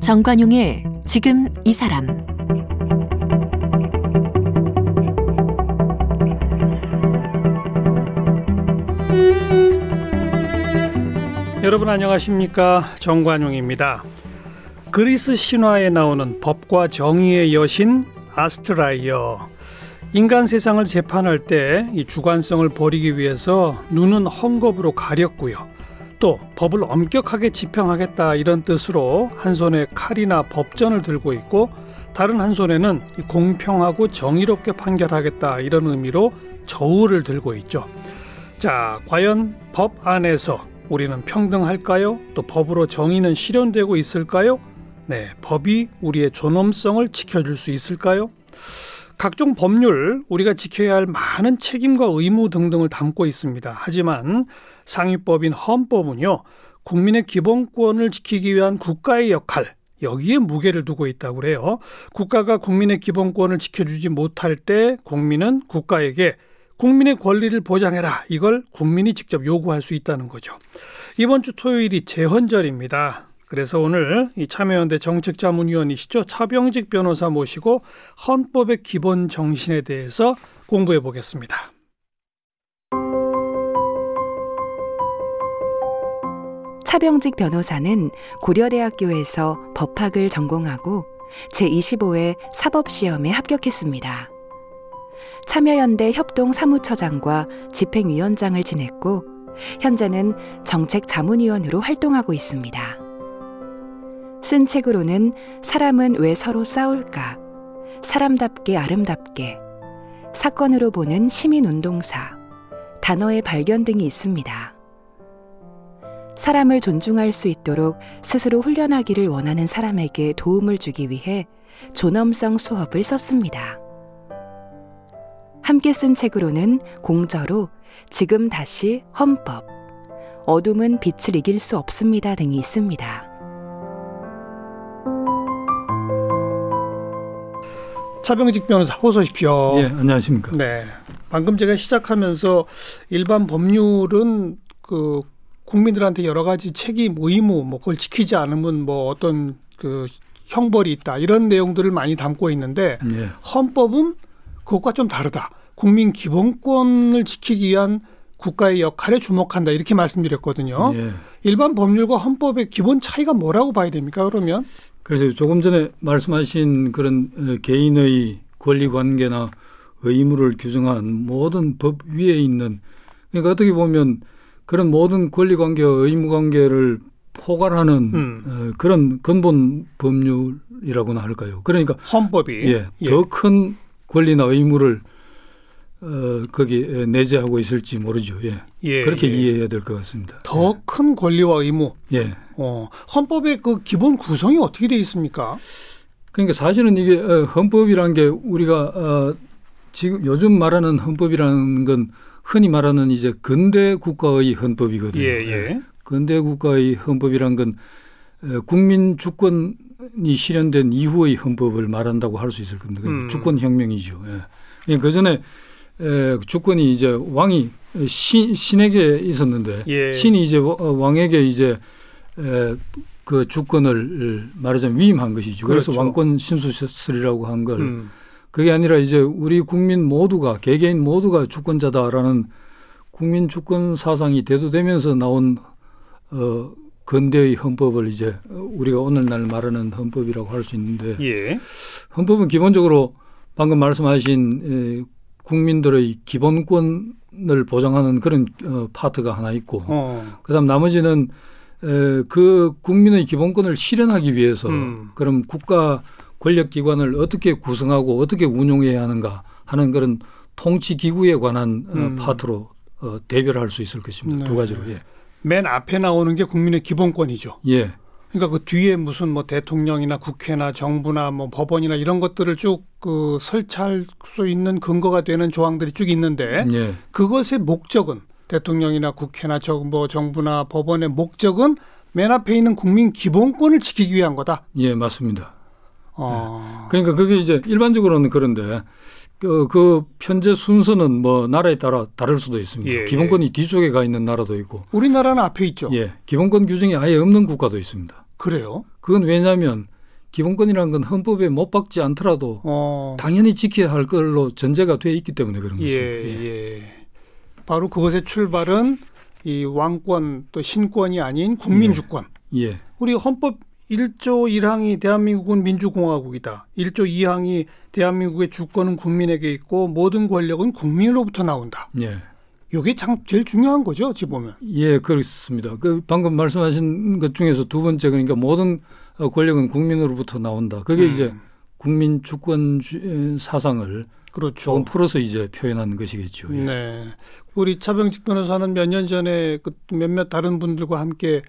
정관용의 지금 이 사람 여러분 안녕하십니까 정관용입니다. 그리스 신화에 나오는 법과 정의의 여신 아스트라이어 인간 세상을 재판할 때 이 주관성을 버리기 위해서 눈은 헝겊으로 가렸고요. 또 법을 엄격하게 집행하겠다 이런 뜻으로 한 손에 칼이나 법전을 들고 있고 다른 한 손에는 공평하고 정의롭게 판결하겠다 이런 의미로 저울을 들고 있죠. 자, 과연 법 안에서 우리는 평등할까요? 또 법으로 정의는 실현되고 있을까요? 네, 법이 우리의 존엄성을 지켜줄 수 있을까요? 각종 법률 우리가 지켜야 할 많은 책임과 의무 등등을 담고 있습니다. 하지만 상위법인 헌법은요. 국민의 기본권을 지키기 위한 국가의 역할 여기에 무게를 두고 있다고 그래요. 국가가 국민의 기본권을 지켜주지 못할 때 국민은 국가에게 국민의 권리를 보장해라. 이걸 국민이 직접 요구할 수 있다는 거죠. 이번 주 토요일이 재헌절입니다. 그래서 오늘 이 참여연대 정책자문위원이시죠. 차병직 변호사 모시고 헌법의 기본 정신에 대해서 공부해 보겠습니다. 차병직 변호사는 고려대학교에서 법학을 전공하고 제25회 사법시험에 합격했습니다. 참여연대 협동 사무처장과 집행위원장을 지냈고 현재는 정책자문위원으로 활동하고 있습니다. 쓴 책으로는 사람은 왜 서로 싸울까? 사람답게 아름답게 사건으로 보는 시민운동사 단어의 발견 등이 있습니다. 사람을 존중할 수 있도록 스스로 훈련하기를 원하는 사람에게 도움을 주기 위해 존엄성 수업을 썼습니다. 함께 쓴 책으로는 공저로 지금 다시 헌법, 어둠은 빛을 이길 수 없습니다 등이 있습니다. 차병직 변호사 어서 오십시오. 예, 안녕하십니까. 네. 방금 제가 시작하면서 일반 법률은 그 국민들한테 여러 가지 책임, 의무, 뭐 그걸 지키지 않으면 뭐 어떤 그 형벌이 있다 이런 내용들을 많이 담고 있는데 예. 헌법은 그것과 좀 다르다. 국민 기본권을 지키기 위한 국가의 역할에 주목한다 이렇게 말씀드렸거든요. 예. 일반 법률과 헌법의 기본 차이가 뭐라고 봐야 됩니까? 그러면 그래서 조금 전에 말씀하신 그런 어, 개인의 권리 관계나 의무를 규정한 모든 법 위에 있는 그러니까 어떻게 보면 그런 모든 권리 관계와 의무 관계를 포괄하는 음. 어, 그런 근본 법률이라고나 할까요? 그러니까 헌법이 예, 예. 더큰 권리나 의무를 어, 거기 내재하고 있을지 모르죠. 예. 예 그렇게 예. 이해해야 될 것 같습니다. 더큰 예. 권리와 의무. 예. 어, 헌법의 그 기본 구성이 어떻게 되어 있습니까? 그러니까 사실은 이게 어, 헌법이라는 게 우리가 어, 지금 요즘 말하는 헌법이라는 건 흔히 말하는 이제 근대 국가의 헌법이거든요. 예, 예. 예. 근대 국가의 헌법이란 건 어, 국민 주권이 실현된 이후의 헌법을 말한다고 할 수 있을 겁니다. 음. 주권 혁명이죠. 예. 그 전에 에, 주권이 이제 왕이 신, 신에게 있었는데 예. 신이 이제 왕에게 이제 에, 그 주권을 말하자면 위임한 것이죠. 그래서 그렇죠. 왕권 신수설이라고 한걸 음. 그게 아니라 이제 우리 국민 모두가 개개인 모두가 주권자다라는 국민 주권 사상이 대두되면서 나온 어 근대의 헌법을 이제 우리가 오늘날 말하는 헌법이라고 할 수 있는데 예. 헌법은 기본적으로 방금 말씀하신 국민들의 기본권을 보장하는 그런 어, 파트가 하나 있고 어. 그다음 나머지는 에, 그 국민의 기본권을 실현하기 위해서 음. 그럼 국가 권력 기관을 어떻게 구성하고 어떻게 운용해야 하는가 하는 그런 통치 기구에 관한 어, 음. 어, 파트로 어, 대별할 수 있을 것입니다. 네. 두 가지로. 예. 맨 앞에 나오는 게 국민의 기본권이죠. 예. 그러니까 그 뒤에 무슨 뭐 대통령이나 국회나 정부나 뭐 법원이나 이런 것들을 쭉 그 설치할 수 있는 근거가 되는 조항들이 쭉 있는데 예. 그것의 목적은 대통령이나 국회나 정부, 정부나 법원의 목적은 맨 앞에 있는 국민 기본권을 지키기 위한 거다. 예, 맞습니다. 어. 네. 그러니까 그게 이제 일반적으로는 그런데 그, 그 편제 순서는 뭐 나라에 따라 다를 수도 있습니다. 예, 기본권이 예. 뒤쪽에 가 있는 나라도 있고. 우리나라는 앞에 있죠. 예. 기본권 규정이 아예 없는 국가도 있습니다. 그래요? 그건 왜냐하면 기본권이라는 건 헌법에 못 박지 않더라도 어. 당연히 지켜야 할 걸로 전제가 돼 있기 때문에 그런 예, 것입니다. 예. 예. 바로 그것의 출발은 이 왕권 또 신권이 아닌 국민주권. 예. 예. 우리 헌법 1조 1항이 대한민국은 민주공화국이다. 1조 2항이 대한민국의 주권은 국민에게 있고 모든 권력은 국민으로부터 나온다. 예. 이게 참 제일 중요한 거죠, 어찌 보면. 예, 그렇습니다. 그 방금 말씀하신 것 중에서 두 번째 그러니까 모든 권력은 국민으로부터 나온다. 그게 음. 이제 국민 주권 사상을 그렇죠. 조금 풀어서 이제 표현한 것이겠죠. 예. 네. 우리 차병직 변호사는 몇 년 전에 그 몇몇 다른 분들과 함께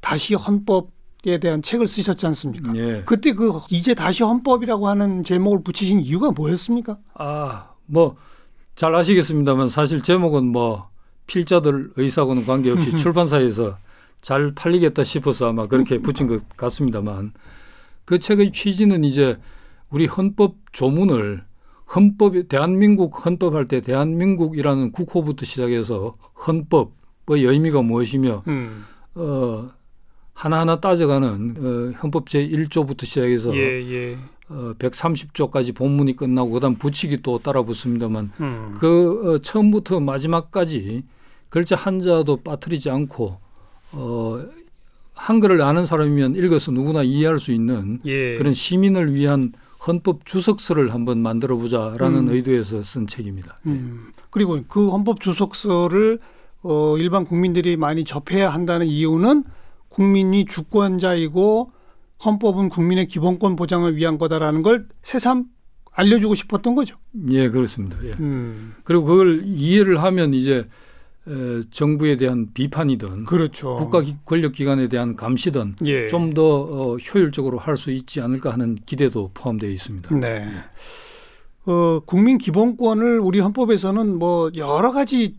다시 헌법 에 대한 책을 쓰셨지 않습니까? 예. 그때 그 이제 다시 헌법이라고 하는 제목을 붙이신 이유가 뭐였습니까? 아, 뭐 잘 아시겠습니다만 사실 제목은 뭐 필자들 의사하고는 관계없이 출판사에서 잘 팔리겠다 싶어서 아마 그렇게 붙인 것 같습니다만 그 책의 취지는 이제 우리 헌법 조문을 헌법 대한민국 헌법할 때 대한민국이라는 국호부터 시작해서 헌법의 의미가 무엇이며 음. 어 하나하나 따져가는 어, 헌법 제 1조부터 시작해서 예, 예. 어, 130조까지 본문이 끝나고 그다음 붙이기 또 따라 붙습니다만 음. 그 어, 처음부터 마지막까지 글자 한자도 빠뜨리지 않고 어, 한글을 아는 사람이면 읽어서 누구나 이해할 수 있는 예. 그런 시민을 위한 헌법 주석서를 한번 만들어 보자라는 음. 의도에서 쓴 책입니다. 음. 그리고 그 헌법 주석서를 어, 일반 국민들이 많이 접해야 한다는 이유는 국민이 주권자이고 헌법은 국민의 기본권 보장을 위한 거다라는 걸 새삼 알려주고 싶었던 거죠. 예, 그렇습니다. 예. 음. 그리고 그걸 이해를 하면 이제 에, 정부에 대한 비판이든 그렇죠. 국가 권력 기관에 대한 감시든 예. 좀더 어, 효율적으로 할 수 있지 않을까 하는 기대도 포함되어 있습니다. 네. 예. 어, 국민 기본권을 우리 헌법에서는 뭐 여러 가지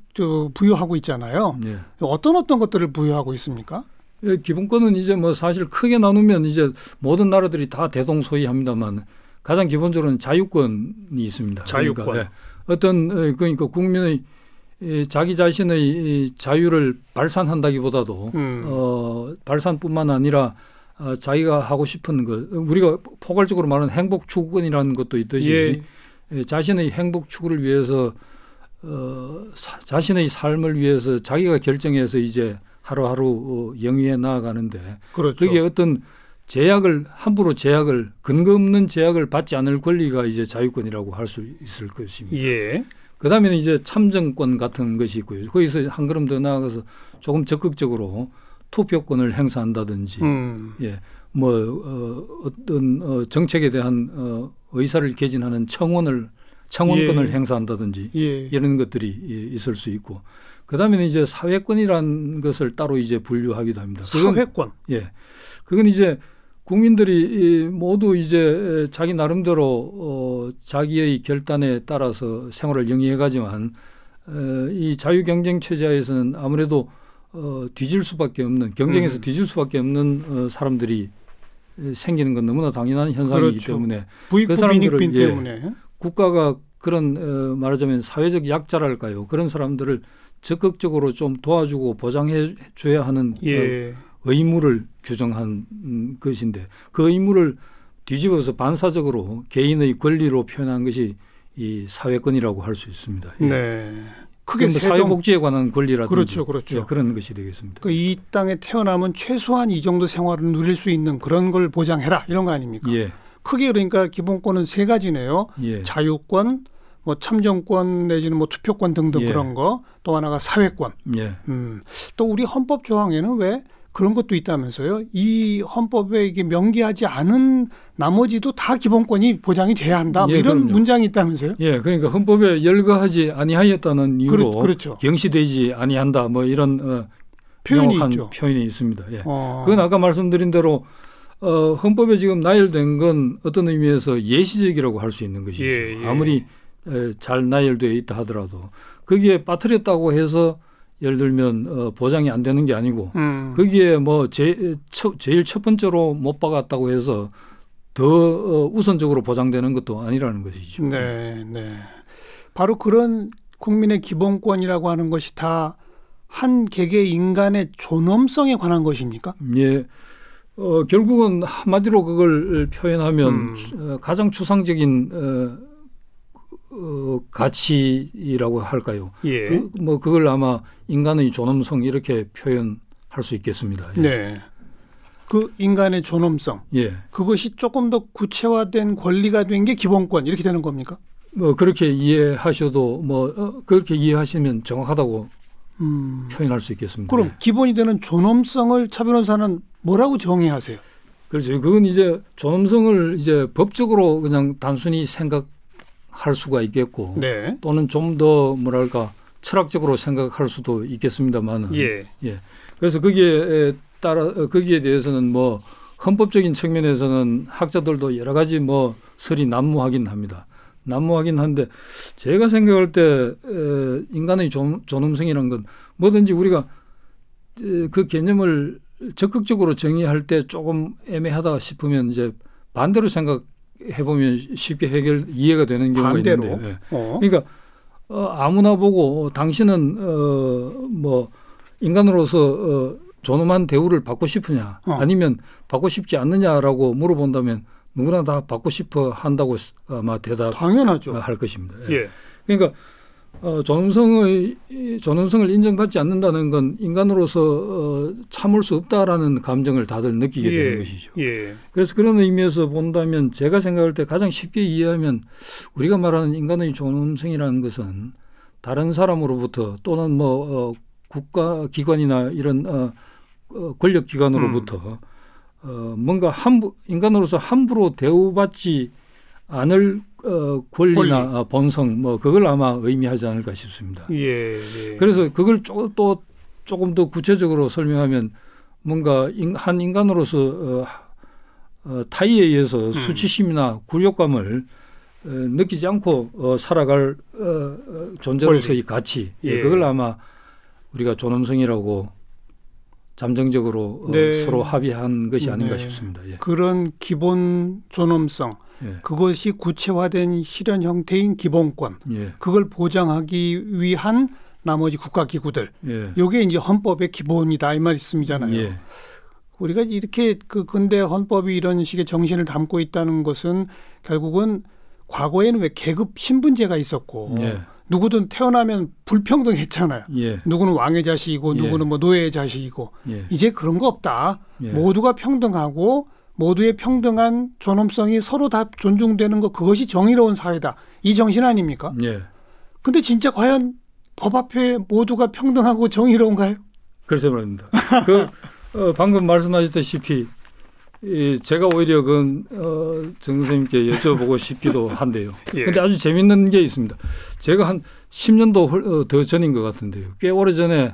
부여하고 있잖아요. 예. 어떤 어떤 것들을 부여하고 있습니까? 예, 기본권은 이제 뭐 사실 크게 나누면 이제 모든 나라들이 다 대동소이합니다만 가장 기본적으로는 자유권이 있습니다. 자유권. 그러니까, 예, 어떤 어, 그러니까 국민의 자기 자신의 자유를 발산한다기보다도 음. 어, 발산뿐만 아니라 어, 자기가 하고 싶은 것 우리가 포괄적으로 말하는 행복 추구권이라는 것도 있듯이 예. 자신의 행복 추구를 위해서 어, 사, 자신의 삶을 위해서 자기가 결정해서 이제 하루하루 어, 영위해 나아가는데 그렇죠. 그게 어떤 제약을 함부로 제약을 근거 없는 제약을 받지 않을 권리가 이제 자유권이라고 할 수 있을 것입니다. 예. 그다음에는 이제 참정권 같은 것이 있고요. 거기서 한 걸음 더 나아가서 조금 적극적으로 투표권을 행사한다든지, 음. 예, 뭐 어, 어떤 어, 정책에 대한 어, 의사를 개진하는 청원을 청원권을 예. 행사한다든지 예. 이런 것들이 있을 수 있고 그다음에는 이제 사회권이라는 것을 따로 이제 분류하기도 합니다. 그건, 사회권. 예. 그건 이제 국민들이 모두 이제 자기 나름대로 어, 자기의 결단에 따라서 생활을 영위해 가지만 어, 이 자유 경쟁 체제에서는 아무래도 어, 뒤질 수밖에 없는 경쟁에서 음. 뒤질 수밖에 없는 어, 사람들이 생기는 건 너무나 당연한 현상이기 그렇죠. 때문에 그 사람들을 예, 때문에 국가가 그런 어, 말하자면 사회적 약자랄까요 그런 사람들을 적극적으로 좀 도와주고 보장해 줘야 하는 예. 어, 의무를 규정한 것인데 그 의무를 뒤집어서 반사적으로 개인의 권리로 표현한 것이 이 사회권이라고 할 수 있습니다. 예. 네. 크게 뭐 사회복지에 관한 권리라든지 그렇죠, 그렇죠. 예, 그런 것이 되겠습니다. 그이 땅에 태어나면 최소한 이 정도 생활을 누릴 수 있는 그런 걸 보장해라 이런 거 아닙니까? 예. 크게 그러니까 기본권은 세 가지네요. 예. 자유권, 뭐 참정권 내지는 뭐 투표권 등등 예. 그런 거, 또 하나가 사회권. 예. 음. 또 우리 헌법 조항에는 왜 그런 것도 있다면서요. 이 헌법에 이게 명기하지 않은 나머지도 다 기본권이 보장이 돼야 한다. 뭐 예, 이런 그럼요. 문장이 있다면서요. 예, 그러니까 헌법에 열거하지 아니하였다는 이유로 그렇, 죠 경시되지 아니한다. 뭐 이런 어, 표현이 있죠. 표현이 있습니다. 예. 어. 그건 아까 말씀드린 대로 어, 헌법에 지금 나열된 건 어떤 의미에서 예시적이라고 할 수 있는 것이죠. 예, 예. 아무리 에, 잘 나열되어 있다 하더라도 거기에 빠뜨렸다고 해서 예를 들면 어, 보장이 안 되는 게 아니고 음. 거기에 뭐 제, 처, 제일 첫 번째로 못 박았다고 해서 더 어, 우선적으로 보장되는 것도 아니라는 것이죠. 네, 네. 바로 그런 국민의 기본권이라고 하는 것이 다 한 개개 인간의 존엄성에 관한 것입니까? 예. 어, 결국은 한마디로 그걸 표현하면 음. 어, 가장 추상적인 어, 어, 가치라고 할까요? 예. 그, 뭐 그걸 아마 인간의 존엄성 이렇게 표현할 수 있겠습니다. 예. 네. 그 인간의 존엄성 예. 그것이 조금 더 구체화된 권리가 된 게 기본권 이렇게 되는 겁니까? 뭐 그렇게 이해하셔도 뭐 어, 그렇게 이해하시면 정확하다고 음. 표현할 수 있겠습니다. 그럼 예. 기본이 되는 존엄성을 차 변호사는 뭐라고 정의하세요? 그렇죠. 그건 이제 존엄성을 이제 법적으로 그냥 단순히 생각 할 수가 있겠고 네. 또는 좀 더 뭐랄까 철학적으로 생각할 수도 있겠습니다만은 예. 그래서 거기에 따라 어, 거기에 대해서는 뭐 헌법적인 측면에서는 학자들도 여러 가지 뭐 설이 난무하긴 합니다. 난무하긴 한데 제가 생각할 때 에, 인간의 존, 존엄성이라는 건 뭐든지 우리가 에, 그 개념을 적극적으로 정의할 때 조금 애매하다 싶으면 이제 반대로 생각 해 보면 쉽게 해결 이해가 되는 경우가 반대로? 있는데 예. 어. 그러니까 어, 아무나 보고 당신은 어, 뭐 인간으로서 어, 존엄한 대우를 받고 싶으냐 어. 아니면 받고 싶지 않느냐라고 물어본다면 누구나 다 받고 싶어 한다고 아마 대답할 당연하죠. 것입니다. 예. 예. 그러니까 어, 존엄성의 이 존엄성을 인정받지 않는다는 건 인간으로서 어, 참을 수 없다라는 감정을 다들 느끼게 되는 것이죠. 예. 그래서 그런 의미에서 본다면 제가 생각할 때 가장 쉽게 이해하면 우리가 말하는 인간의 존엄성이라는 것은 다른 사람으로부터 또는 뭐 어, 국가 기관이나 이런 어, 어, 권력 기관으로부터 어, 뭔가 함부 인간으로서 함부로 대우받지 않을 어, 권리나 권리. 어, 본성 뭐 그걸 아마 의미하지 않을까 싶습니다. 예. 예. 그래서 그걸 조, 또 조금 더 구체적으로 설명하면 뭔가 인, 한 인간으로서 어, 어, 타의에 의해서 수치심이나 굴욕감을 어, 느끼지 않고 어, 살아갈 어, 어, 존재로서의 가치 예. 예. 그걸 아마 우리가 존엄성이라고 잠정적으로 어, 네. 서로 합의한 것이 아닌가 네. 싶습니다. 예. 그런 기본 존엄성 예. 그것이 구체화된 실현 형태인 기본권 예. 그걸 보장하기 위한 나머지 국가 기구들 예. 요게 이제 헌법의 기본이다 이 말씀이잖아요. 예. 우리가 이렇게 그 근대 헌법이 이런 식의 정신을 담고 있다는 것은 결국은 과거에는 왜 계급 신분제가 있었고 예. 누구든 태어나면 불평등했잖아요. 예. 누구는 왕의 자식이고 예. 누구는 뭐 노예의 자식이고 예. 이제 그런 거 없다. 예. 모두가 평등하고 모두의 평등한 존엄성이 서로 다 존중되는 것 그것이 정의로운 사회다. 이 정신 아닙니까? 예. 근데 진짜 과연 법 앞에 모두가 평등하고 정의로운가요? 그래서 말입니다. 그 어, 방금 말씀하셨다시피 이 제가 오히려 그 어, 정 선생님께 여쭤보고 싶기도 한데요. 예. 근데 아주 재밌는 게 있습니다. 제가 한 10년도 헐- 어, 더 전인 것 같은데요. 꽤 오래 전에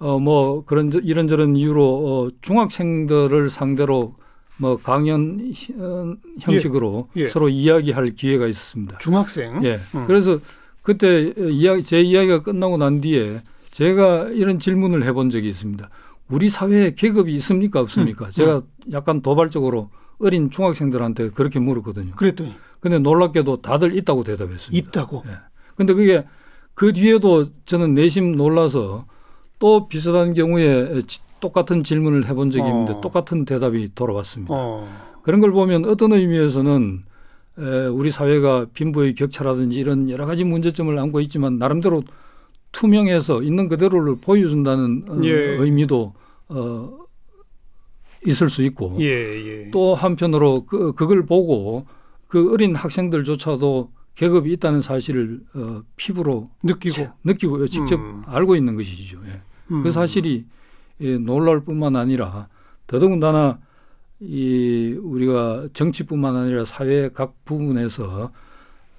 어, 뭐 그런 저- 이런저런 이유로 어, 중학생들을 상대로 뭐 강연 히- 어, 형식으로 예. 서로 이야기할 기회가 있었습니다. 중학생. 예. 음. 그래서 그때 이야기, 제 이야기가 끝나고 난 뒤에 제가 이런 질문을 해본 적이 있습니다. 우리 사회에 계급이 있습니까 없습니까? 음, 제가 약간 도발적으로 어린 중학생들한테 그렇게 물었거든요. 그랬더니 근데 놀랍게도 다들 있다고 대답했습니다. 있다고. 예. 근데 그게 그 뒤에도 저는 내심 놀라서 또 비슷한 경우에 지- 똑같은 질문을 해본 적이 있는데 어. 똑같은 대답이 돌아왔습니다. 어. 그런 걸 보면 어떤 의미에서는 에, 우리 사회가 빈부의 격차라든지 이런 여러 가지 문제점을 안고 있지만 나름대로 투명해서 있는 그대로를 보여준다는 어, 예. 의미도 어, 있을 수 있고 예, 예. 또 한편으로 그, 그걸 보고 그 어린 학생들조차도 계급이 있다는 사실을 어, 피부로 느끼고 체- 느끼고 직접 음. 알고 있는 것이죠. 예. 음. 그 사실이 예, 놀랄 뿐만 아니라 더더군다나 이 우리가 정치뿐만 아니라 사회 각 부분에서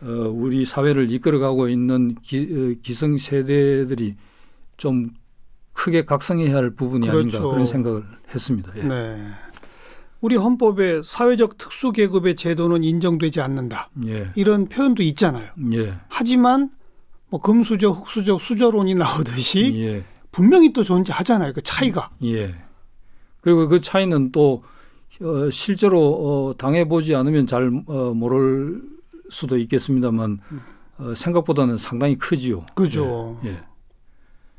어, 우리 사회를 이끌어가고 있는 기, 어, 기성 세대들이 좀 크게 각성해야 할 부분이 아닌가 그렇죠. 그런 생각을 했습니다. 예. 네. 우리 헌법에 사회적 특수 계급의 제도는 인정되지 않는다. 예. 이런 표현도 있잖아요. 예. 하지만 뭐 금수저, 흑수저, 수저론이 나오듯이 예. 분명히 또 존재하잖아요. 그 차이가. 예. 그리고 그 차이는 또 어, 실제로 어, 당해 보지 않으면 잘 어, 모를 수도 있겠습니다만 어, 생각보다는 상당히 크지요. 그죠. 예, 예.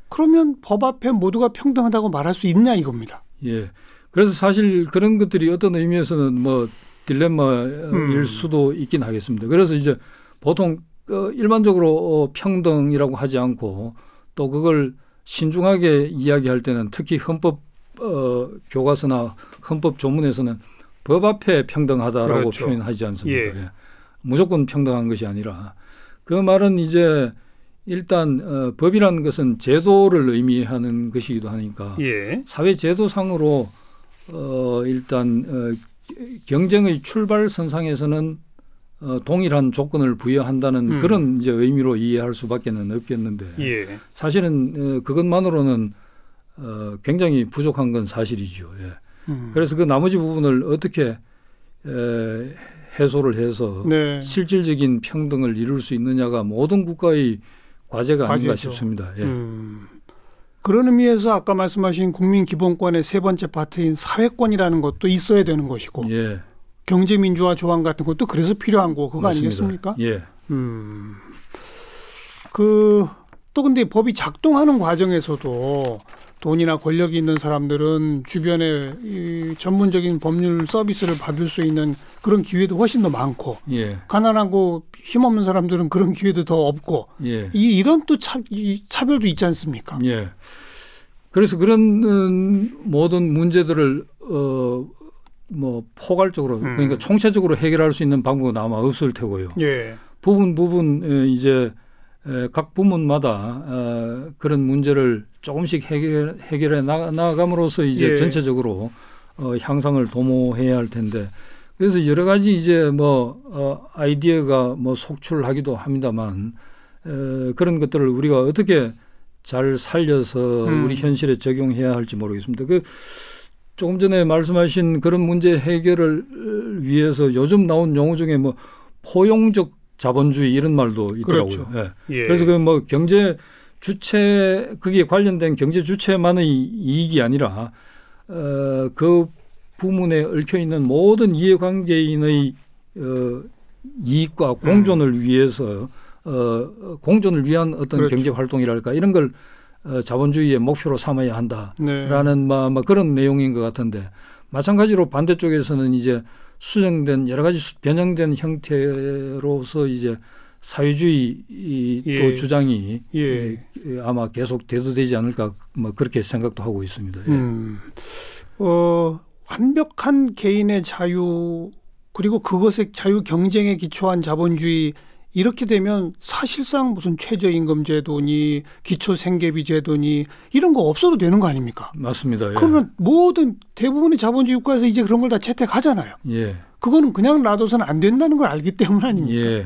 그러면 법 앞에 모두가 평등하다고 말할 수 있냐 이겁니다. 예. 그래서 사실 그런 것들이 어떤 의미에서는 뭐 딜레마일 음. 수도 있긴 하겠습니다. 그래서 이제 보통 어, 일반적으로 어, 평등이라고 하지 않고 또 그걸 신중하게 이야기할 때는 특히 헌법 어, 교과서나 헌법 조문에서는 법 앞에 평등하다라고 그렇죠. 표현하지 않습니까? 예. 예. 무조건 평등한 것이 아니라 그 말은 이제 일단 어, 법이라는 것은 제도를 의미하는 것이기도 하니까 예. 사회 제도상으로 어, 일단 어, 경쟁의 출발 선상에서는 어, 동일한 조건을 부여한다는 음. 그런 이제 의미로 이해할 수밖에는 없겠는데 예. 사실은 어, 그것만으로는 어, 굉장히 부족한 건 사실이죠. 예. 음. 그래서 그 나머지 부분을 어떻게 에, 해소를 해서 네. 실질적인 평등을 이룰 수 있느냐가 모든 국가의 과제가 과제죠. 아닌가 싶습니다. 예. 음. 그런 의미에서 아까 말씀하신 국민 기본권의 세 번째 파트인 사회권이라는 것도 있어야 되는 것이고 예. 경제 민주화 조항 같은 것도 그래서 필요한 거 그거 맞습니다. 아니겠습니까? 예. 음. 그 또 근데 법이 작동하는 과정에서도 돈이나 권력이 있는 사람들은 주변에 이 전문적인 법률 서비스를 받을 수 있는 그런 기회도 훨씬 더 많고 예. 가난하고 힘없는 사람들은 그런 기회도 더 없고 예. 이 이런 또 차, 이 차별도 있지 않습니까? 예. 그래서 그런 음, 모든 문제들을 어, 뭐 포괄적으로 음. 그러니까 총체적으로 해결할 수 있는 방법은 아마 없을 테고요. 예. 부분 부분 이제 각 부문마다 어, 그런 문제를 조금씩 해결, 해결해 나감으로써 이제 예. 전체적으로 어, 향상을 도모해야 할 텐데 그래서 여러 가지 이제 뭐 어, 아이디어가 뭐 속출하기도 합니다만 에, 그런 것들을 우리가 어떻게 잘 살려서 음. 우리 현실에 적용해야 할지 모르겠습니다. 그 조금 전에 말씀하신 그런 문제 해결을 위해서 요즘 나온 용어 중에 뭐 포용적 자본주의 이런 말도 있더라고요. 그렇죠. 예. 예. 그래서 그 뭐 경제 주체 그게 관련된 경제 주체만의 이익이 아니라 어, 그 부문에 얽혀 있는 모든 이해관계인의 어, 이익과 공존을 음. 위해서 어, 공존을 위한 어떤 그렇죠. 경제 활동이랄까 이런 걸 어, 자본주의의 목표로 삼아야 한다라는 네. 뭐, 뭐 그런 내용인 것 같은데 마찬가지로 반대쪽에서는 이제 수정된 여러 가지 변형된 형태로서 이제 사회주의 예. 또 주장이 예. 아마 계속 대두되지 않을까 뭐 그렇게 생각도 하고 있습니다. 예. 음. 어, 완벽한 개인의 자유 그리고 그것의 자유 경쟁에 기초한 자본주의 이렇게 되면 사실상 무슨 최저임금 제도니 기초 생계비 제도니 이런 거 없어도 되는 거 아닙니까? 맞습니다. 예. 그러면 모든 대부분의 자본주의 국가에서 이제 그런 걸 다 채택하잖아요. 예. 그거는 그냥 놔둬서는 안 된다는 걸 알기 때문 아닙니까? 예.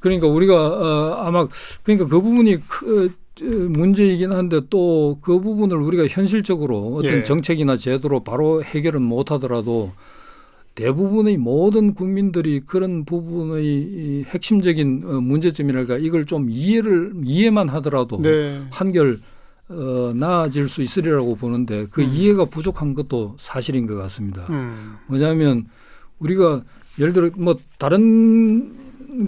그러니까 우리가 어, 아마 그러니까 그 부분이 그, 문제이긴 한데 또 그 부분을 우리가 현실적으로 어떤 예. 정책이나 제도로 바로 해결은 못하더라도 대부분의 모든 국민들이 그런 부분의 핵심적인 어, 문제점이랄까 이걸 좀 이해를 이해만 하더라도 네. 한결 어, 나아질 수 있으리라고 보는데 그 음. 이해가 부족한 것도 사실인 것 같습니다. 음. 뭐냐면 우리가 예를 들어 뭐 다른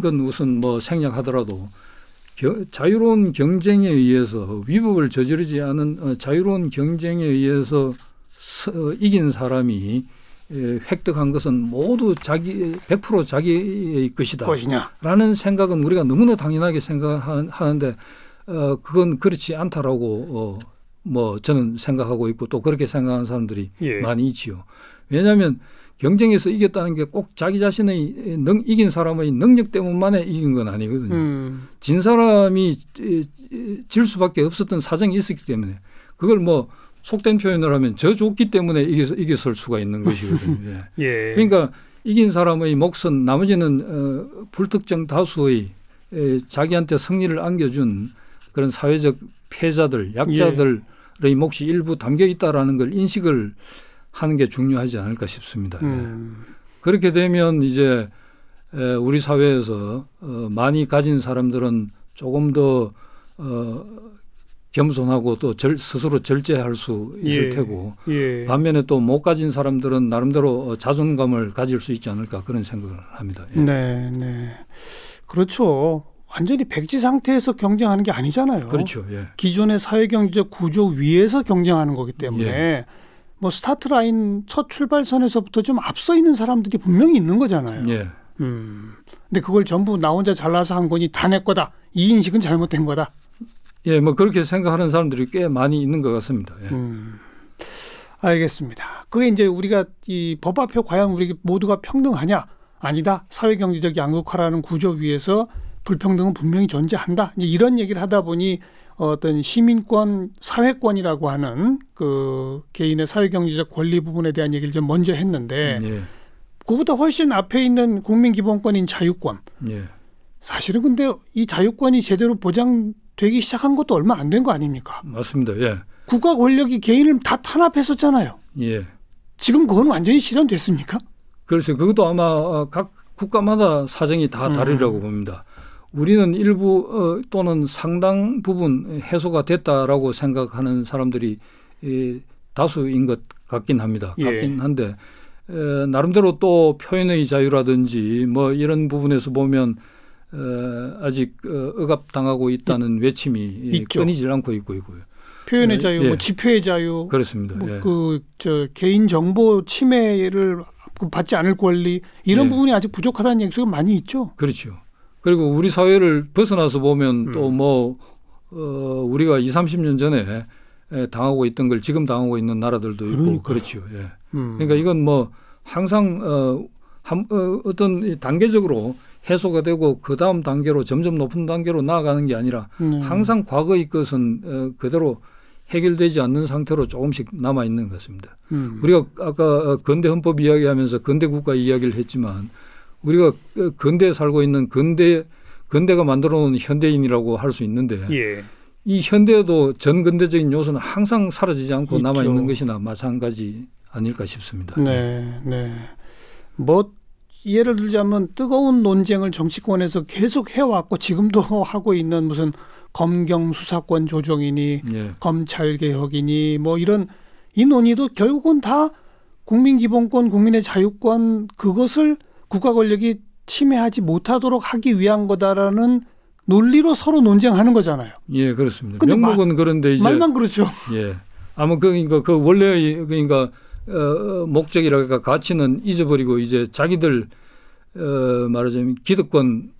건 우선 뭐 생략하더라도 겨, 자유로운 경쟁에 의해서 위법을 저지르지 않은 어, 자유로운 경쟁에 의해서 서, 어, 이긴 사람이 예, 획득한 것은 모두 자기 100% 자기의 것이다. 것이냐. 라는 생각은 우리가 너무나 당연하게 생각하는데 어, 그건 그렇지 않다라고 어, 뭐 저는 생각하고 있고 또 그렇게 생각하는 사람들이 예. 많이 있지요. 왜냐하면 경쟁에서 이겼다는 게 꼭 자기 자신의 능, 이긴 사람의 능력 때문만에 이긴 건 아니거든요. 음. 진 사람이 질 수밖에 없었던 사정이 있었기 때문에 그걸 뭐 속된 표현을 하면 저 좋기 때문에 이겼, 이겼을 수가 있는 것이거든요. 예. 예. 그러니까 이긴 사람의 몫은 나머지는 어, 불특정 다수의 에, 자기한테 승리를 안겨준 그런 사회적 패자들, 약자들의 예. 몫이 일부 담겨 있다라는 걸 인식을 하는 게 중요하지 않을까 싶습니다. 예. 음. 예. 그렇게 되면 이제 에, 우리 사회에서 어, 많이 가진 사람들은 조금 더 어, 겸손하고 또 절, 스스로 절제할 수 있을 예. 테고 예. 반면에 또 못 가진 사람들은 나름대로 자존감을 가질 수 있지 않을까 그런 생각을 합니다. 예. 네, 네. 그렇죠. 완전히 백지 상태에서 경쟁하는 게 아니잖아요. 그렇죠. 예. 기존의 사회 경제적 구조 위에서 경쟁하는 거기 때문에 예. 뭐 스타트 라인 첫 출발선에서부터 좀 앞서 있는 사람들이 분명히 있는 거잖아요. 예. 음. 근데 그걸 전부 나 혼자 잘나서 한 거니 다 내 거다. 이 인식은 잘못된 거다. 예, 뭐 그렇게 생각하는 사람들이 꽤 많이 있는 것 같습니다. 예. 음. 알겠습니다. 그게 이제 우리가 이 법 앞에 과연 우리 모두가 평등하냐? 아니다. 사회 경제적 양극화라는 구조 위에서 불평등은 분명히 존재한다. 이제 이런 얘기를 하다 보니 어떤 시민권, 사회권이라고 하는 그 개인의 사회 경제적 권리 부분에 대한 얘기를 좀 먼저 했는데 예. 그보다 훨씬 앞에 있는 국민 기본권인 자유권. 예. 사실은 근데 이 자유권이 제대로 보장되기 시작한 것도 얼마 안 된 거 아닙니까? 맞습니다. 예. 국가 권력이 개인을 다 탄압했었잖아요. 예. 지금 그건 완전히 실현됐습니까? 그래서 그것도 아마 어, 각 국가마다 사정이 다 음. 다르라고 봅니다. 우리는 일부 어, 또는 상당 부분 해소가 됐다라고 생각하는 사람들이 이, 다수인 것 같긴 합니다. 예. 같긴 한데 에, 나름대로 또 표현의 자유라든지 뭐 이런 부분에서 보면 어, 아직 어, 억압당하고 있다는 외침이 있죠. 끊이질 않고 있고 있고요. 표현의 예, 자유, 예. 뭐 집회의 자유, 그렇습니다. 뭐 예. 그저 개인 정보 침해를 받지 않을 권리 이런 예. 부분이 아직 부족하다는 얘기가 많이 있죠. 그렇죠. 그리고 우리 사회를 벗어나서 보면 음. 또뭐 어, 우리가 2, 30년 전에 에, 당하고 있던 걸 지금 당하고 있는 나라들도 있고 그러니까요. 그렇죠. 예. 음. 그러니까 이건 뭐 항상 어, 한, 어, 어떤 이 단계적으로 해소가 되고 그 다음 단계로 점점 높은 단계로 나아가는 게 아니라 음. 항상 과거의 것은 어, 그대로 해결되지 않는 상태로 조금씩 남아 있는 것 같습니다. 음. 우리가 아까 어, 근대 헌법 이야기하면서 근대 국가 이야기를 했지만 우리가 어, 근대에 살고 있는 근대 근대가 만들어 놓은 현대인이라고 할 수 있는데 예. 이 현대에도 전근대적인 요소는 항상 사라지지 않고 있죠. 남아 있는 것이나 마찬가지 아닐까 싶습니다. 네, 네. 뭐 예를 들자면 뜨거운 논쟁을 정치권에서 계속 해왔고 지금도 하고 있는 무슨 검경 수사권 조정이니 예. 검찰 개혁이니 뭐 이런 이 논의도 결국은 다 국민 기본권, 국민의 자유권 그것을 국가 권력이 침해하지 못하도록 하기 위한 거다라는 논리로 서로 논쟁하는 거잖아요. 예, 그렇습니다. 명목은 그런데 이제 말만 그렇죠. 예. 아마 그러니까 그 원래의 그러니까 어, 목적이랄까 가치는 잊어버리고 이제 자기들 어, 말하자면 기득권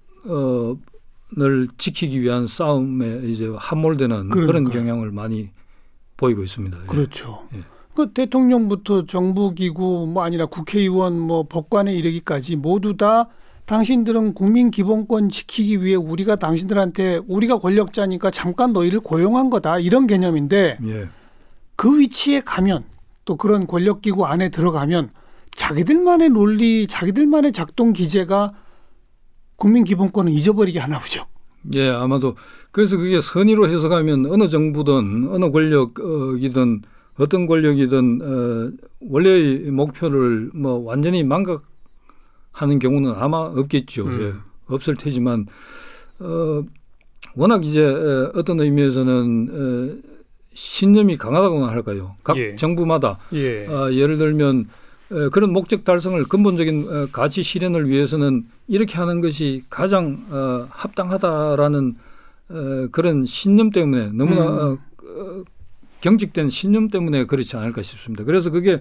어를 지키기 위한 싸움에 이제 함몰되는 그런 그러니까요. 경향을 많이 보이고 있습니다. 예. 그렇죠. 예. 그 대통령부터 정부기구 뭐 아니라 국회의원 뭐 법관에 이르기까지 모두 다 당신들은 국민 기본권 지키기 위해 우리가 당신들한테 우리가 권력자니까 잠깐 너희를 고용한 거다 이런 개념인데 예. 그 위치에 가면 또 그런 권력기구 안에 들어가면 자기들만의 논리, 자기들만의 작동 기제가 국민 기본권을 잊어버리게 하나 보죠. 예, 아마도 그래서 그게 선의로 해석하면 어느 정부든 어느 권력이든 어떤 권력이든 어, 원래의 목표를 뭐 완전히 망각하는 경우는 아마 없겠죠. 음. 예, 없을 테지만 어, 워낙 이제 어, 어떤 의미에서는 어, 신념이 강하다고나 할까요? 각 예. 정부마다 예. 어, 예를 들면 어, 그런 목적 달성을 근본적인 어, 가치 실현을 위해서는 이렇게 하는 것이 가장 어, 합당하다라는 어, 그런 신념 때문에 너무나 음. 어, 어, 경직된 신념 때문에 그렇지 않을까 싶습니다. 그래서 그게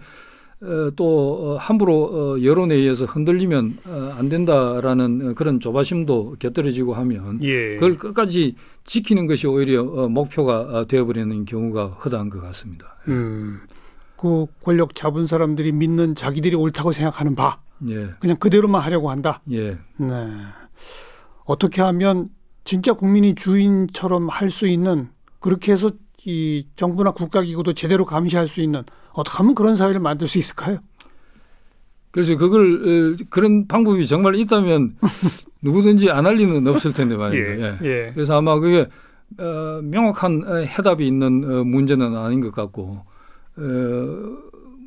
어, 또 어, 함부로 어, 여론에 의해서 흔들리면 어, 안 된다라는 어, 그런 조바심도 곁들여지고 하면 예. 그걸 끝까지 지키는 것이 오히려 어, 목표가 어, 되어버리는 경우가 허다한 것 같습니다. 음. 그 권력 잡은 사람들이 믿는 자기들이 옳다고 생각하는 바 예, 그냥 그대로만 하려고 한다. 예. 네. 어떻게 하면 진짜 국민이 주인처럼 할 수 있는 그렇게 해서 이 정부나 국가기구도 제대로 감시할 수 있는 어떻게 하면 그런 사회를 만들 수 있을까요? 그래서 그걸 어, 그런 방법이 정말 있다면 누구든지 안 할 리는 없을 텐데 말입니다. 예. 예. 그래서 아마 그게 어, 명확한 어, 해답이 있는 어, 문제는 아닌 것 같고 어,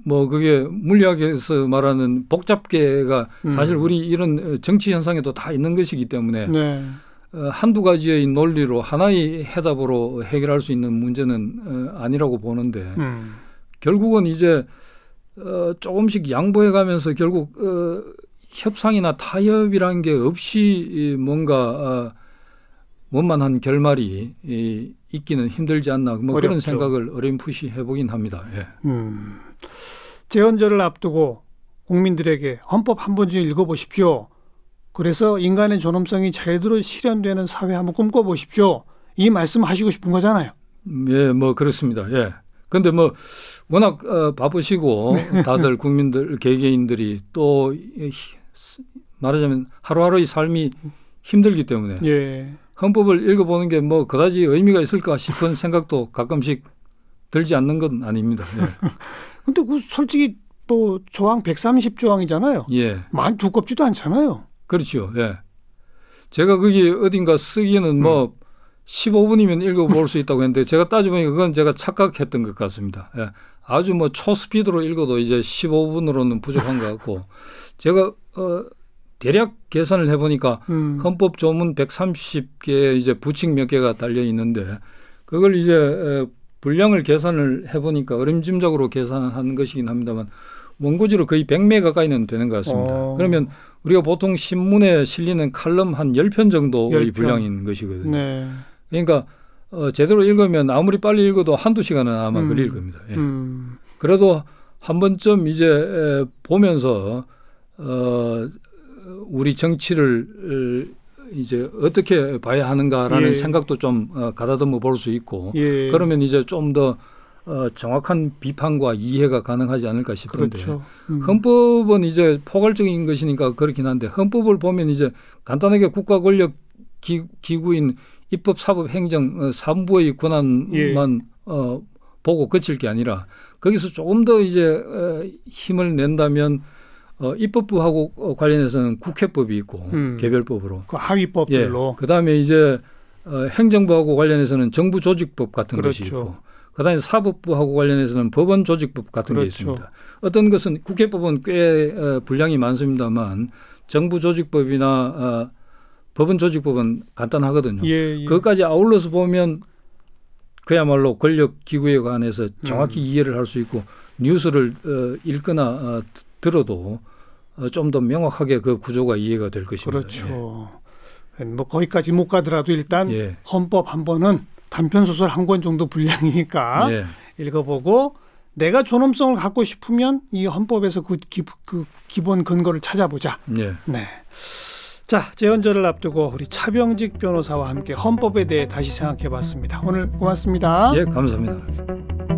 뭐 그게 물리학에서 말하는 복잡계가 음. 사실 우리 이런 어, 정치 현상에도 다 있는 것이기 때문에 네. 어, 한두 가지의 논리로 하나의 해답으로 해결할 수 있는 문제는 어, 아니라고 보는데 음. 결국은 이제 어, 조금씩 양보해 가면서 결국 어, 협상이나 타협이라는 게 없이 뭔가 어, 원만한 결말이 이, 있기는 힘들지 않나 뭐 어렵죠. 그런 생각을 어렴풋이 해보긴 합니다. 예. 음. 재헌절을 앞두고 국민들에게 헌법 한 번쯤 읽어보십시오. 그래서 인간의 존엄성이 제대로 실현되는 사회 한번 꿈꿔보십시오. 이 말씀 하시고 싶은 거잖아요. 예, 뭐 그렇습니다. 예. 근데 뭐 워낙 어, 바쁘시고 네. 다들 국민들 개개인들이 또 말하자면 하루하루의 삶이 힘들기 때문에 예. 헌법을 읽어보는 게 뭐 그다지 의미가 있을까 싶은 생각도 가끔씩 들지 않는 건 아닙니다. 예. 근데 그 솔직히 또 조항 130조항이잖아요. 예. 많이 두껍지도 않잖아요. 그렇죠. 예. 제가 거기 어딘가 쓰기에는 뭐 음. 15분이면 읽어볼 수 있다고 했는데 제가 따져보니까 그건 제가 착각했던 것 같습니다. 예. 아주 뭐 초스피드로 읽어도 이제 15분으로는 부족한 것 같고 제가 어 대략 계산을 해보니까 음. 헌법 조문 130개 이제 부칙 몇 개가 달려 있는데 그걸 이제 분량을 계산을 해보니까 어림짐작으로 계산한 것이긴 합니다만 원고지로 거의 100매 가까이는 되는 것 같습니다. 어. 그러면 우리가 보통 신문에 실리는 칼럼 한 10편 정도의 10편. 분량인 것이거든요. 네. 그러니까 어, 제대로 읽으면 아무리 빨리 읽어도 한두 시간은 아마 음. 걸릴 겁니다. 예. 음. 그래도 한 번쯤 이제 에, 보면서 어, 우리 정치를 이제 어떻게 봐야 하는가라는 예. 생각도 좀 어, 가다듬어 볼 수 있고 예. 그러면 이제 좀더 어, 정확한 비판과 이해가 가능하지 않을까 싶은데 그렇죠. 음. 헌법은 이제 포괄적인 것이니까 그렇긴 한데 헌법을 보면 이제 간단하게 국가 권력 기, 구인 입법, 사법, 행정 어, 3부의 권한만 예. 어, 보고 그칠 게 아니라 거기서 조금 더 이제 어, 힘을 낸다면 어, 입법부하고 어, 관련해서는 국회법이 있고 음. 개별법으로 그 하위법들로 예. 그다음에 이제 어, 행정부하고 관련해서는 정부 조직법 같은 그렇죠. 것이 있고 그다음에 사법부하고 관련해서는 법원 조직법 같은 그렇죠. 게 있습니다. 어떤 것은 국회법은 꽤 어, 분량이 많습니다만 정부 조직법이나 어, 법원 조직법은 간단하거든요. 예, 예. 그것까지 아울러서 보면 그야말로 권력 기구에 관해서 정확히 음. 이해를 할 수 있고 뉴스를 어, 읽거나 어, 들어도 어, 좀 더 명확하게 그 구조가 이해가 될 것입니다. 그렇죠. 예. 뭐 거기까지 못 가더라도 일단 예. 헌법 한 번은 단편 소설 한 권 정도 분량이니까 예. 읽어보고 내가 존엄성을 갖고 싶으면 이 헌법에서 그, 기, 그 기본 근거를 찾아보자. 예. 네. 자, 재헌절을 앞두고 우리 차병직 변호사와 함께 헌법에 대해 다시 생각해 봤습니다. 오늘 고맙습니다. 예, 감사합니다.